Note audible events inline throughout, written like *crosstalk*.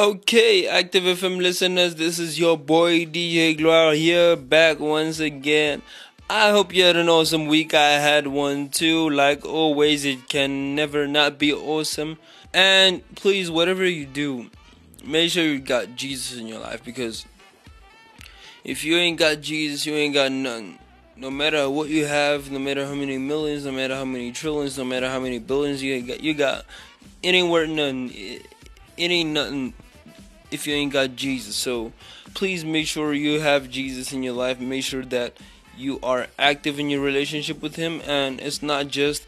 Okay, Active FM listeners, this is your boy DJ Gloire here, back once again. I hope you had an awesome week. I had one too. Like always, it can never not be awesome. And please, whatever you do, make sure you got Jesus in your life because if you ain't got Jesus, you ain't got nothing. No matter what you have, no matter how many millions, no matter how many trillions, no matter how many billions you got, you got, nothing. It, it ain't nothing if you ain't got Jesus. So please make sure you have Jesus in your life. Make sure that you are active in your relationship with Him, and it's not just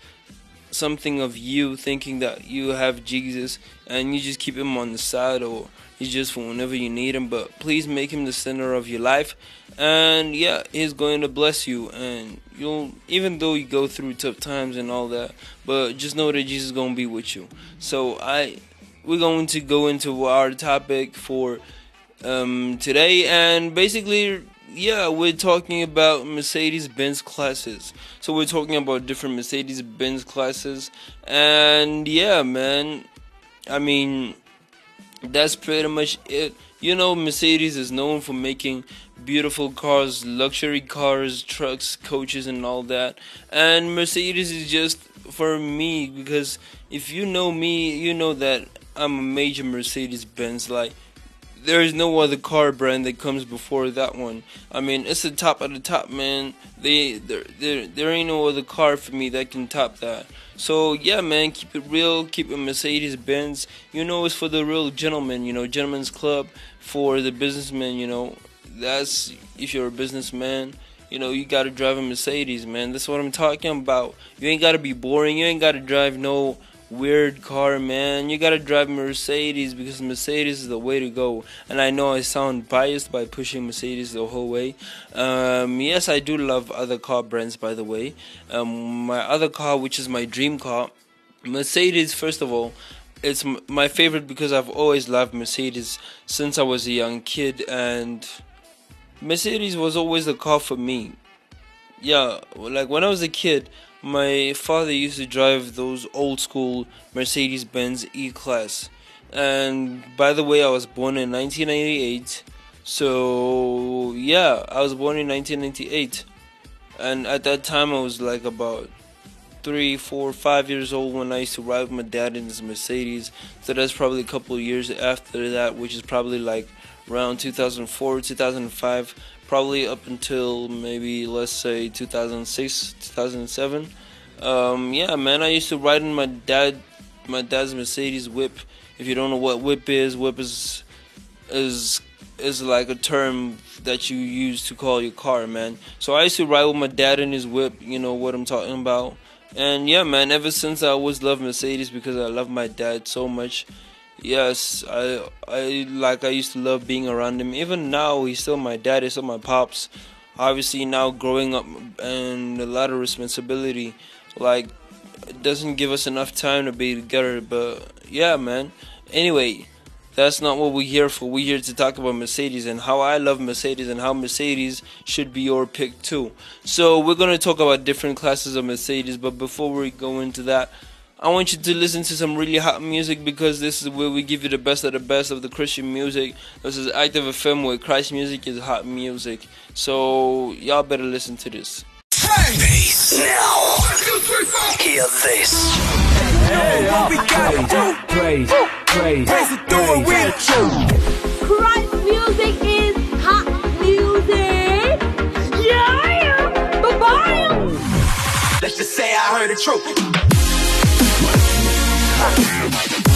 something of you thinking that you have Jesus and you just keep Him on the side or He's just for whenever you need Him. But please make Him the center of your life, and yeah, He's going to bless you. And you'll, even though you go through tough times and all that, but just know that Jesus is going to be with you. So I we're going to go into our topic for um, today, and basically, yeah, we're talking about Mercedes Benz classes. So we're talking about different Mercedes Benz classes, and yeah, man, I mean, that's pretty much it. You know, Mercedes is known for making beautiful cars, luxury cars, trucks, coaches, and all that. And Mercedes is just for me because if you know me, you know that I'm a major Mercedes Benz. Like, there is no other car brand that comes before that one. I mean, it's the top of the top, man. They there there there ain't no other car for me that can top that. So yeah, man, keep it real, keep it Mercedes Benz. You know, it's for the real gentlemen. You know, gentlemen's club for the businessmen. You know, that's if you're a businessman. You know, you gotta drive a Mercedes, man. That's what I'm talking about. You ain't gotta be boring. You ain't gotta drive no weird car, man. You gotta drive Mercedes because Mercedes is the way to go. And I know I sound biased by pushing Mercedes the whole way. Um, yes, I do love other car brands, by the way. Um, my other car, which is my dream car, Mercedes, first of all, it's my favorite because I've always loved Mercedes since I was a young kid, and Mercedes was always the car for me. Yeah, like when I was a kid, my father used to drive those old school Mercedes Benz E Class. And by the way, I was born in 1998. So, yeah, I was born in 1998. And at that time, I was like about three, four, five years old when I used to ride with my dad in his Mercedes. So that's probably a couple years after that, which is probably like around 2004, 2005 probably up until maybe let's say 2006 2007 um, yeah man i used to ride in my dad my dad's mercedes whip. If you don't know what whip is whip is is is like a term that you use to call your car man. So i used to ride with my dad in his whip you know what i'm talking about. And yeah man ever since i always loved mercedes because i love my dad so much Yes, I I like I used to love being around him. Even now, he's still my dad. He's still my pops. Obviously, now growing up and a lot of responsibility, like it doesn't give us enough time to be together. But yeah, man. Anyway, that's not what we're here for. We're here to talk about Mercedes and how I love Mercedes and how Mercedes should be your pick too. So we're gonna talk about different classes of Mercedes. But before we go into that. I want you to listen to some really hot music because this is where we give you the best of the best of the Christian music. This is Active FM where Christ music is hot music. So y'all better listen to this. Hey! Bass. Now, hear this. Hey, what we gotta do? Praise, praise, praise the door with you. Christ music is hot music. Yeah, bye bye. Let's just say I heard the truth. Música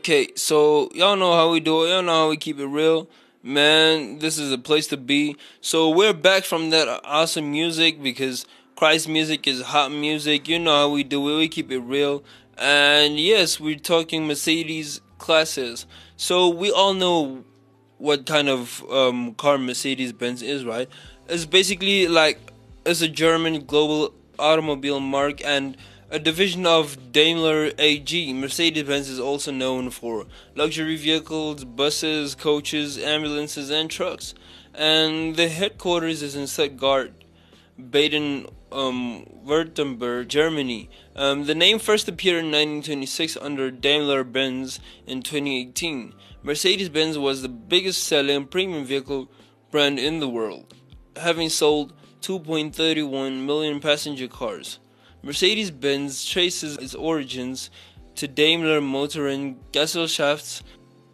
Okay, so y'all know how we do it. Y'all know how we keep it real. Man, this is a place to be. So we're back from that awesome music because Christ music is hot music. You know how we do it. We keep it real. And yes, we're talking Mercedes classes. So we all know what kind of um, car Mercedes Benz is, right? It's basically like it's a German global automobile mark and a division of Daimler AG. Mercedes Benz is also known for luxury vehicles, buses, coaches, ambulances, and trucks. And the headquarters is in Stuttgart, Baden um, Württemberg, Germany. Um, the name first appeared in 1926 under Daimler Benz in 2018. Mercedes Benz was the biggest selling premium vehicle brand in the world, having sold 2.31 million passenger cars. Mercedes Benz traces its origins to Daimler Motoren Gesellschaft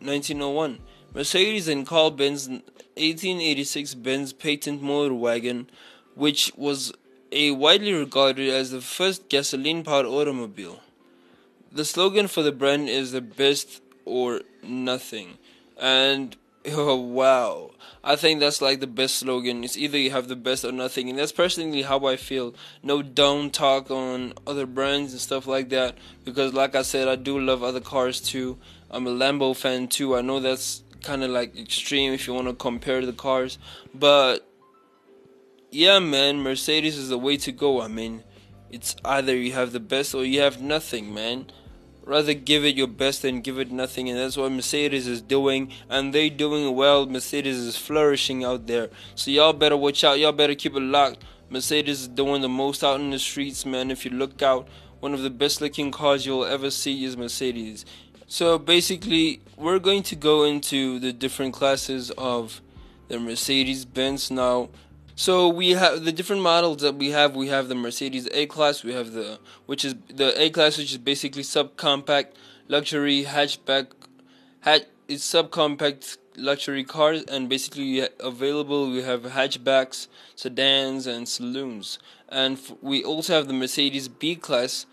1901. Mercedes and Carl Benz 1886 Benz patent motor wagon, which was a widely regarded as the first gasoline powered automobile. The slogan for the brand is the best or nothing. And *laughs* Oh wow. I think that's like the best slogan. It's either you have the best or nothing. And that's personally how I feel. No dumb talk on other brands and stuff like that. Because like I said, I do love other cars too. I'm a Lambo fan too. I know that's kind of like extreme if you want to compare the cars. But yeah, man, Mercedes is the way to go. I mean, it's either you have the best or you have nothing, man rather give it your best than give it nothing. And that's what mercedes is doing. And they doing well. Mercedes is flourishing out there. So y'all better watch out. Y'all better keep it locked. Mercedes is doing the most out in the streets man. If you look out one of the best looking cars you'll ever see is mercedes. So basically we're going to go into the different classes of the mercedes benz now so we have the different models that we have. We have the Mercedes A class. We have the which is the A class, which is basically subcompact luxury hatchback. Hatch it's subcompact luxury cars, and basically available we have hatchbacks, sedans, and saloons. And f- we also have the Mercedes B class,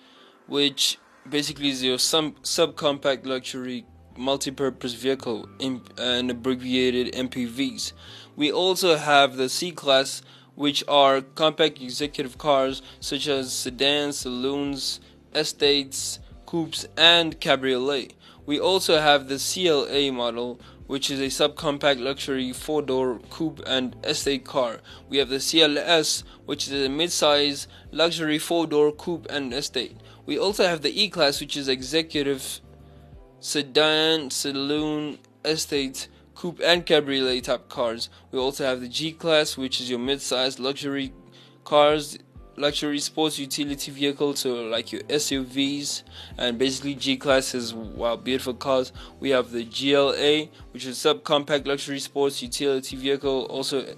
which basically is your sub subcompact luxury multi-purpose vehicle and abbreviated MPVs. We also have the C class, which are compact executive cars such as sedans, saloons, estates, coupes, and cabriolet. We also have the CLA model, which is a subcompact luxury four-door coupe and estate car. We have the CLS, which is a mid-size luxury four-door coupe and estate. We also have the E-Class, which is executive sedan, saloon, estate, coupe, and cabriolet type cars. We also have the G Class, which is your mid-sized luxury cars, luxury sports utility vehicles, so like your SUVs, and basically G Class is wow, beautiful cars. We have the GLA, which is subcompact luxury sports utility vehicle, also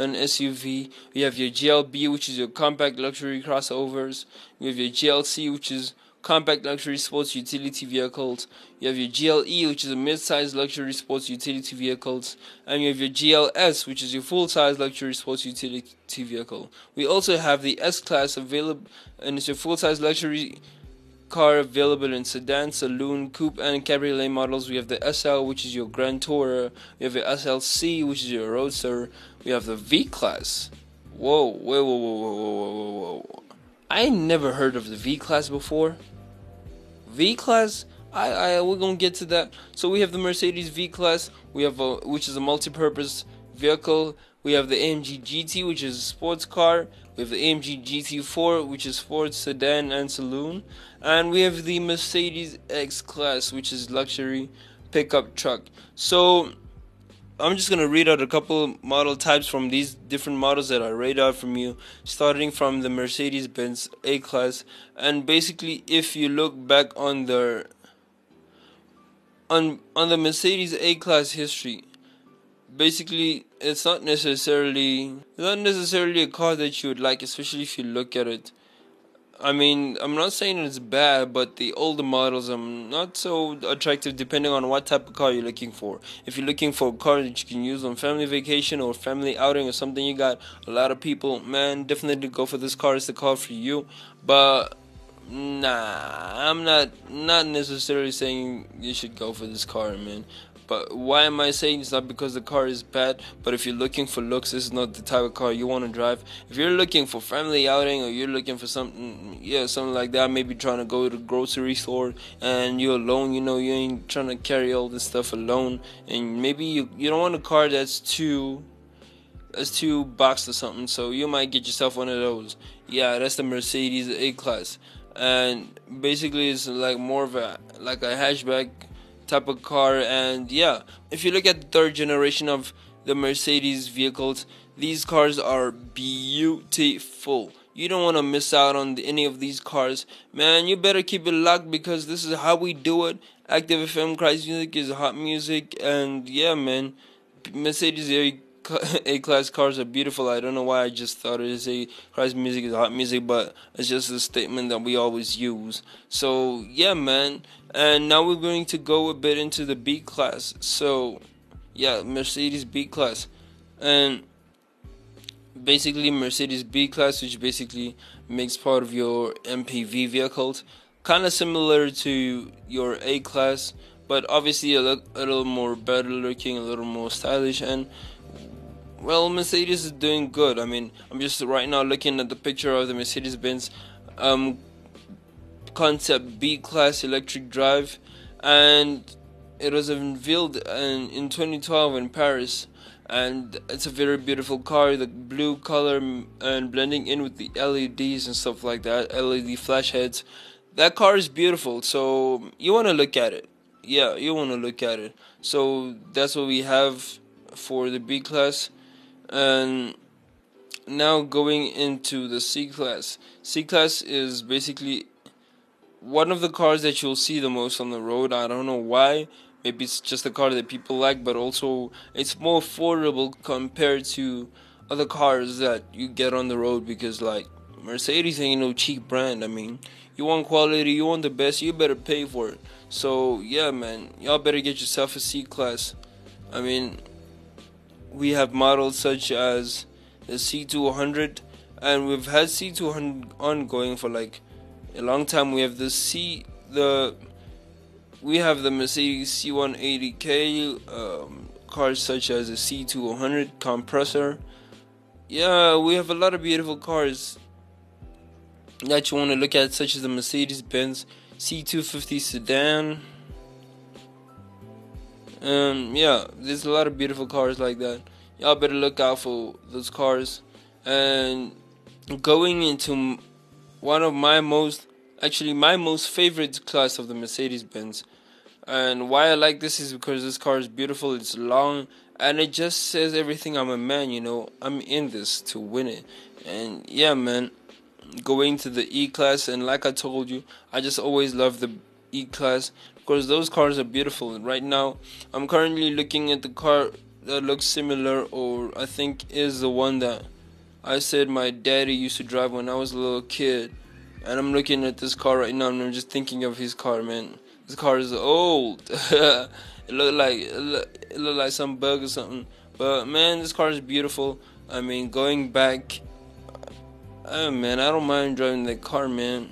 an SUV. We have your GLB, which is your compact luxury crossovers. We have your GLC, which is compact luxury sports utility vehicles. You have your GLE, which is a mid-sized luxury sports utility vehicles, and you have your GLS, which is your full-size luxury sports utility vehicle. We also have the S-Class available, and it's your full-size luxury car available in sedan, saloon, coupe, and cabriolet models. We have the SL, which is your Grand Tourer. We have the SLC, which is your Roadster. We have the V Class. Whoa, whoa, whoa, whoa, whoa, whoa, whoa, whoa. I never heard of the V Class before. V class. I, I we're gonna get to that. So we have the Mercedes V class. We have a which is a multi-purpose vehicle. We have the AMG GT, which is a sports car. We have the AMG GT4, which is sports sedan and saloon, and we have the Mercedes X class, which is luxury pickup truck. So I'm just gonna read out a couple model types from these different models that I read out from you, starting from the Mercedes-Benz A-Class, and basically, if you look back on the on on the Mercedes A-Class history, basically, it's not necessarily it's not necessarily a car that you would like, especially if you look at it I mean, I'm not saying it's bad, but the older models are not so attractive depending on what type of car you're looking for. If you're looking for a car that you can use on family vacation or family outing or something, you got a lot of people, man, definitely go for this car. It's the car for you. But nah, I'm not not necessarily saying you should go for this car, man. But why am I saying it's not because the car is bad? But if you're looking for looks, this is not the type of car you want to drive. If you're looking for family outing or you're looking for something, yeah, something like that, maybe trying to go to the grocery store and you're alone, you know, you ain't trying to carry all this stuff alone, and maybe you you don't want a car that's too that's too boxed or something. So you might get yourself one of those. Yeah, that's the Mercedes A Class, and basically it's like more of a like a hatchback type of car. And yeah, if you look at the third generation of the Mercedes vehicles, these cars are beautiful. You don't want to miss out on any of these cars, man. You better keep it locked because this is how we do it. Active FM Christ Music is hot music, and yeah, man. Mercedes *laughs* A class cars are beautiful. I don't know why I just thought it is a Christ music is hot music, but it's just a statement that we always use. So yeah, man. And now we're going to go a bit into the B class. So yeah, Mercedes B class, and basically Mercedes B class, which basically makes part of your MPV vehicles, kind of similar to your A class, but obviously a, look, a little more better looking, a little more stylish, and well, Mercedes is doing good. I mean, I'm just right now looking at the picture of the Mercedes Benz um, Concept B Class electric drive, and it was unveiled in, in 2012 in Paris. And it's a very beautiful car. The blue color and blending in with the LEDs and stuff like that, LED flash heads. That car is beautiful. So you want to look at it. Yeah, you want to look at it. So that's what we have for the B class and now going into the C class. C class is basically one of the cars that you'll see the most on the road. I don't know why. Maybe it's just a car that people like, but also it's more affordable compared to other cars that you get on the road because like Mercedes ain't no cheap brand. I mean, you want quality, you want the best, you better pay for it. So yeah, man, y'all better get yourself a C class. I mean, we have models such as the C200, and we've had C200 ongoing for like a long time. We have the C the we have the Mercedes C180K um, cars such as the C200 compressor. Yeah, we have a lot of beautiful cars that you want to look at, such as the Mercedes Benz C250 sedan. Um, yeah, there's a lot of beautiful cars like that. Y'all better look out for those cars. And going into one of my most, actually my most favorite class of the Mercedes Benz. And why I like this is because this car is beautiful, it's long, and it just says everything. I'm a man, you know. I'm in this to win it. And yeah, man, going to the E class, and like I told you, I just always love the E class because those cars are beautiful. Right now, I'm currently looking at the car that looks similar, or I think is the one that I said my daddy used to drive when I was a little kid. And I'm looking at this car right now, and I'm just thinking of his car, man. This car is old. *laughs* it looked like it looked, it looked like some bug or something. But man, this car is beautiful. I mean, going back, oh man, I don't mind driving that car, man.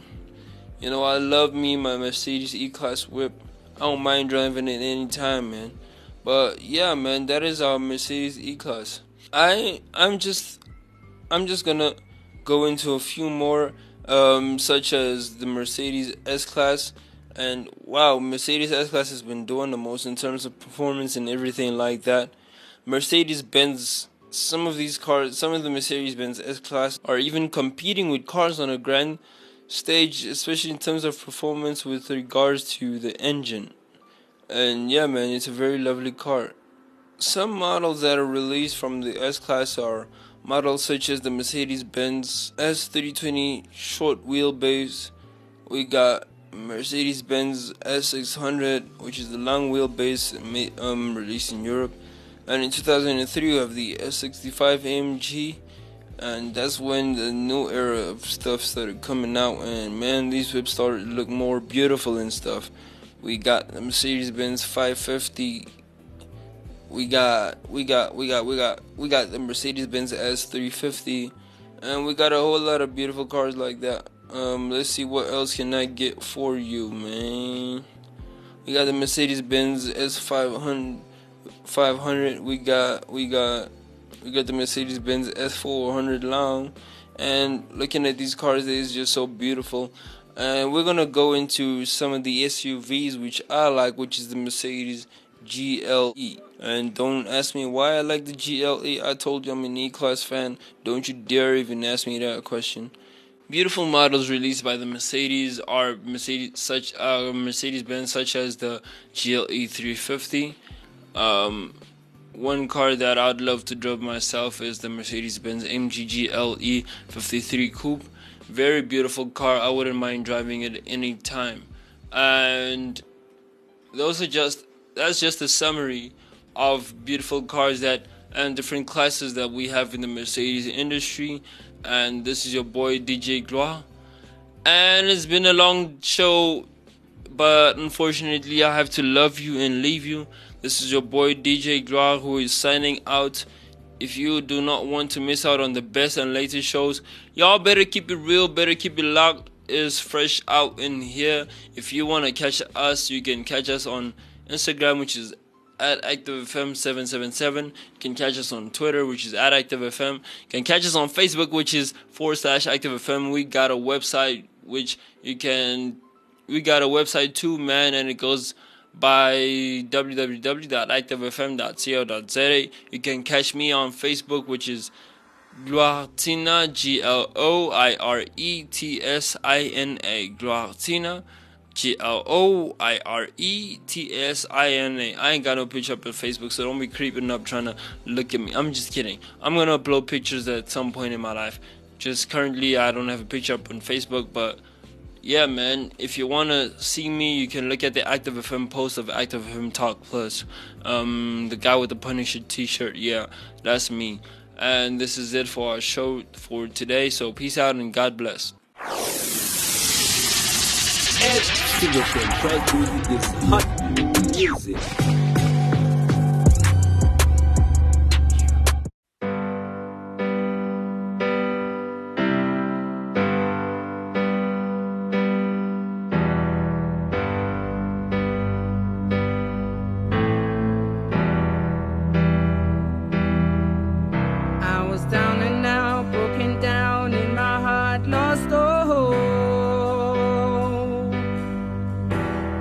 You know, I love me my Mercedes E-Class whip. I don't mind driving it any time, man. But yeah, man, that is our Mercedes E-Class. I I'm just I'm just gonna go into a few more, um, such as the Mercedes S-Class. And wow, Mercedes S-Class has been doing the most in terms of performance and everything like that. Mercedes Benz some of these cars, some of the Mercedes Benz S Class are even competing with cars on a grand stage, especially in terms of performance with regards to the engine. And yeah, man, it's a very lovely car. Some models that are released from the S Class are models such as the Mercedes Benz S320 short wheelbase. We got Mercedes Benz S600, which is the long wheelbase um, released in Europe. And in 2003, we have the S65 AMG, and that's when the new era of stuff started coming out. And man, these whips started to look more beautiful and stuff. We got the Mercedes Benz 550. We got, we got, we got, we got, we got the Mercedes Benz S350, and we got a whole lot of beautiful cars like that. Um, let's see what else can I get for you, man. We got the Mercedes Benz S 500 500. We got we got we got the Mercedes Benz S 400 long, and looking at these cars, it's just so beautiful. And we're gonna go into some of the SUVs which I like, which is the Mercedes GLE. And don't ask me why I like the GLE. I told you I'm an E-Class fan. Don't you dare even ask me that question. Beautiful models released by the Mercedes are Mercedes such uh, Mercedes Benz such as the GLE 350. Um, one car that I'd love to drive myself is the Mercedes Benz AMG GLE 53 Coupe. Very beautiful car. I wouldn't mind driving it any time. And those are just that's just a summary of beautiful cars that and different classes that we have in the Mercedes industry. And this is your boy DJ Gloire. And it's been a long show, but unfortunately, I have to love you and leave you. This is your boy DJ Gloire who is signing out. If you do not want to miss out on the best and latest shows, y'all better keep it real, better keep it locked. Is fresh out in here. If you want to catch us, you can catch us on Instagram, which is at ActiveFM777. You can catch us on Twitter, which is at ActiveFM. You can catch us on Facebook, which is forward slash ActiveFM. We got a website, which you can, we got a website too, man, and it goes by www.activefm.co.za. You can catch me on Facebook, which is Gloiretsina, G L O I R E T S I N A. Gloiretsina. G L O I R E T S I N A. I ain't got no picture up on Facebook, so don't be creeping up trying to look at me. I'm just kidding. I'm gonna upload pictures at some point in my life. Just currently, I don't have a picture up on Facebook, but yeah, man. If you wanna see me, you can look at the Active FM post of Active FM Talk Plus. Um, the guy with the Punisher T-shirt. Yeah, that's me. And this is it for our show for today. So peace out and God bless.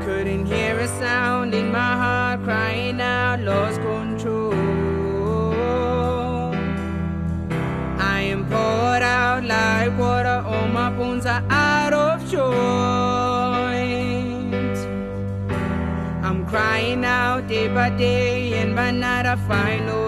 Couldn't hear a sound in my heart, crying out, lost control. I am poured out like water, all my bones are out of joint. I'm crying out day by day, and by night I find no.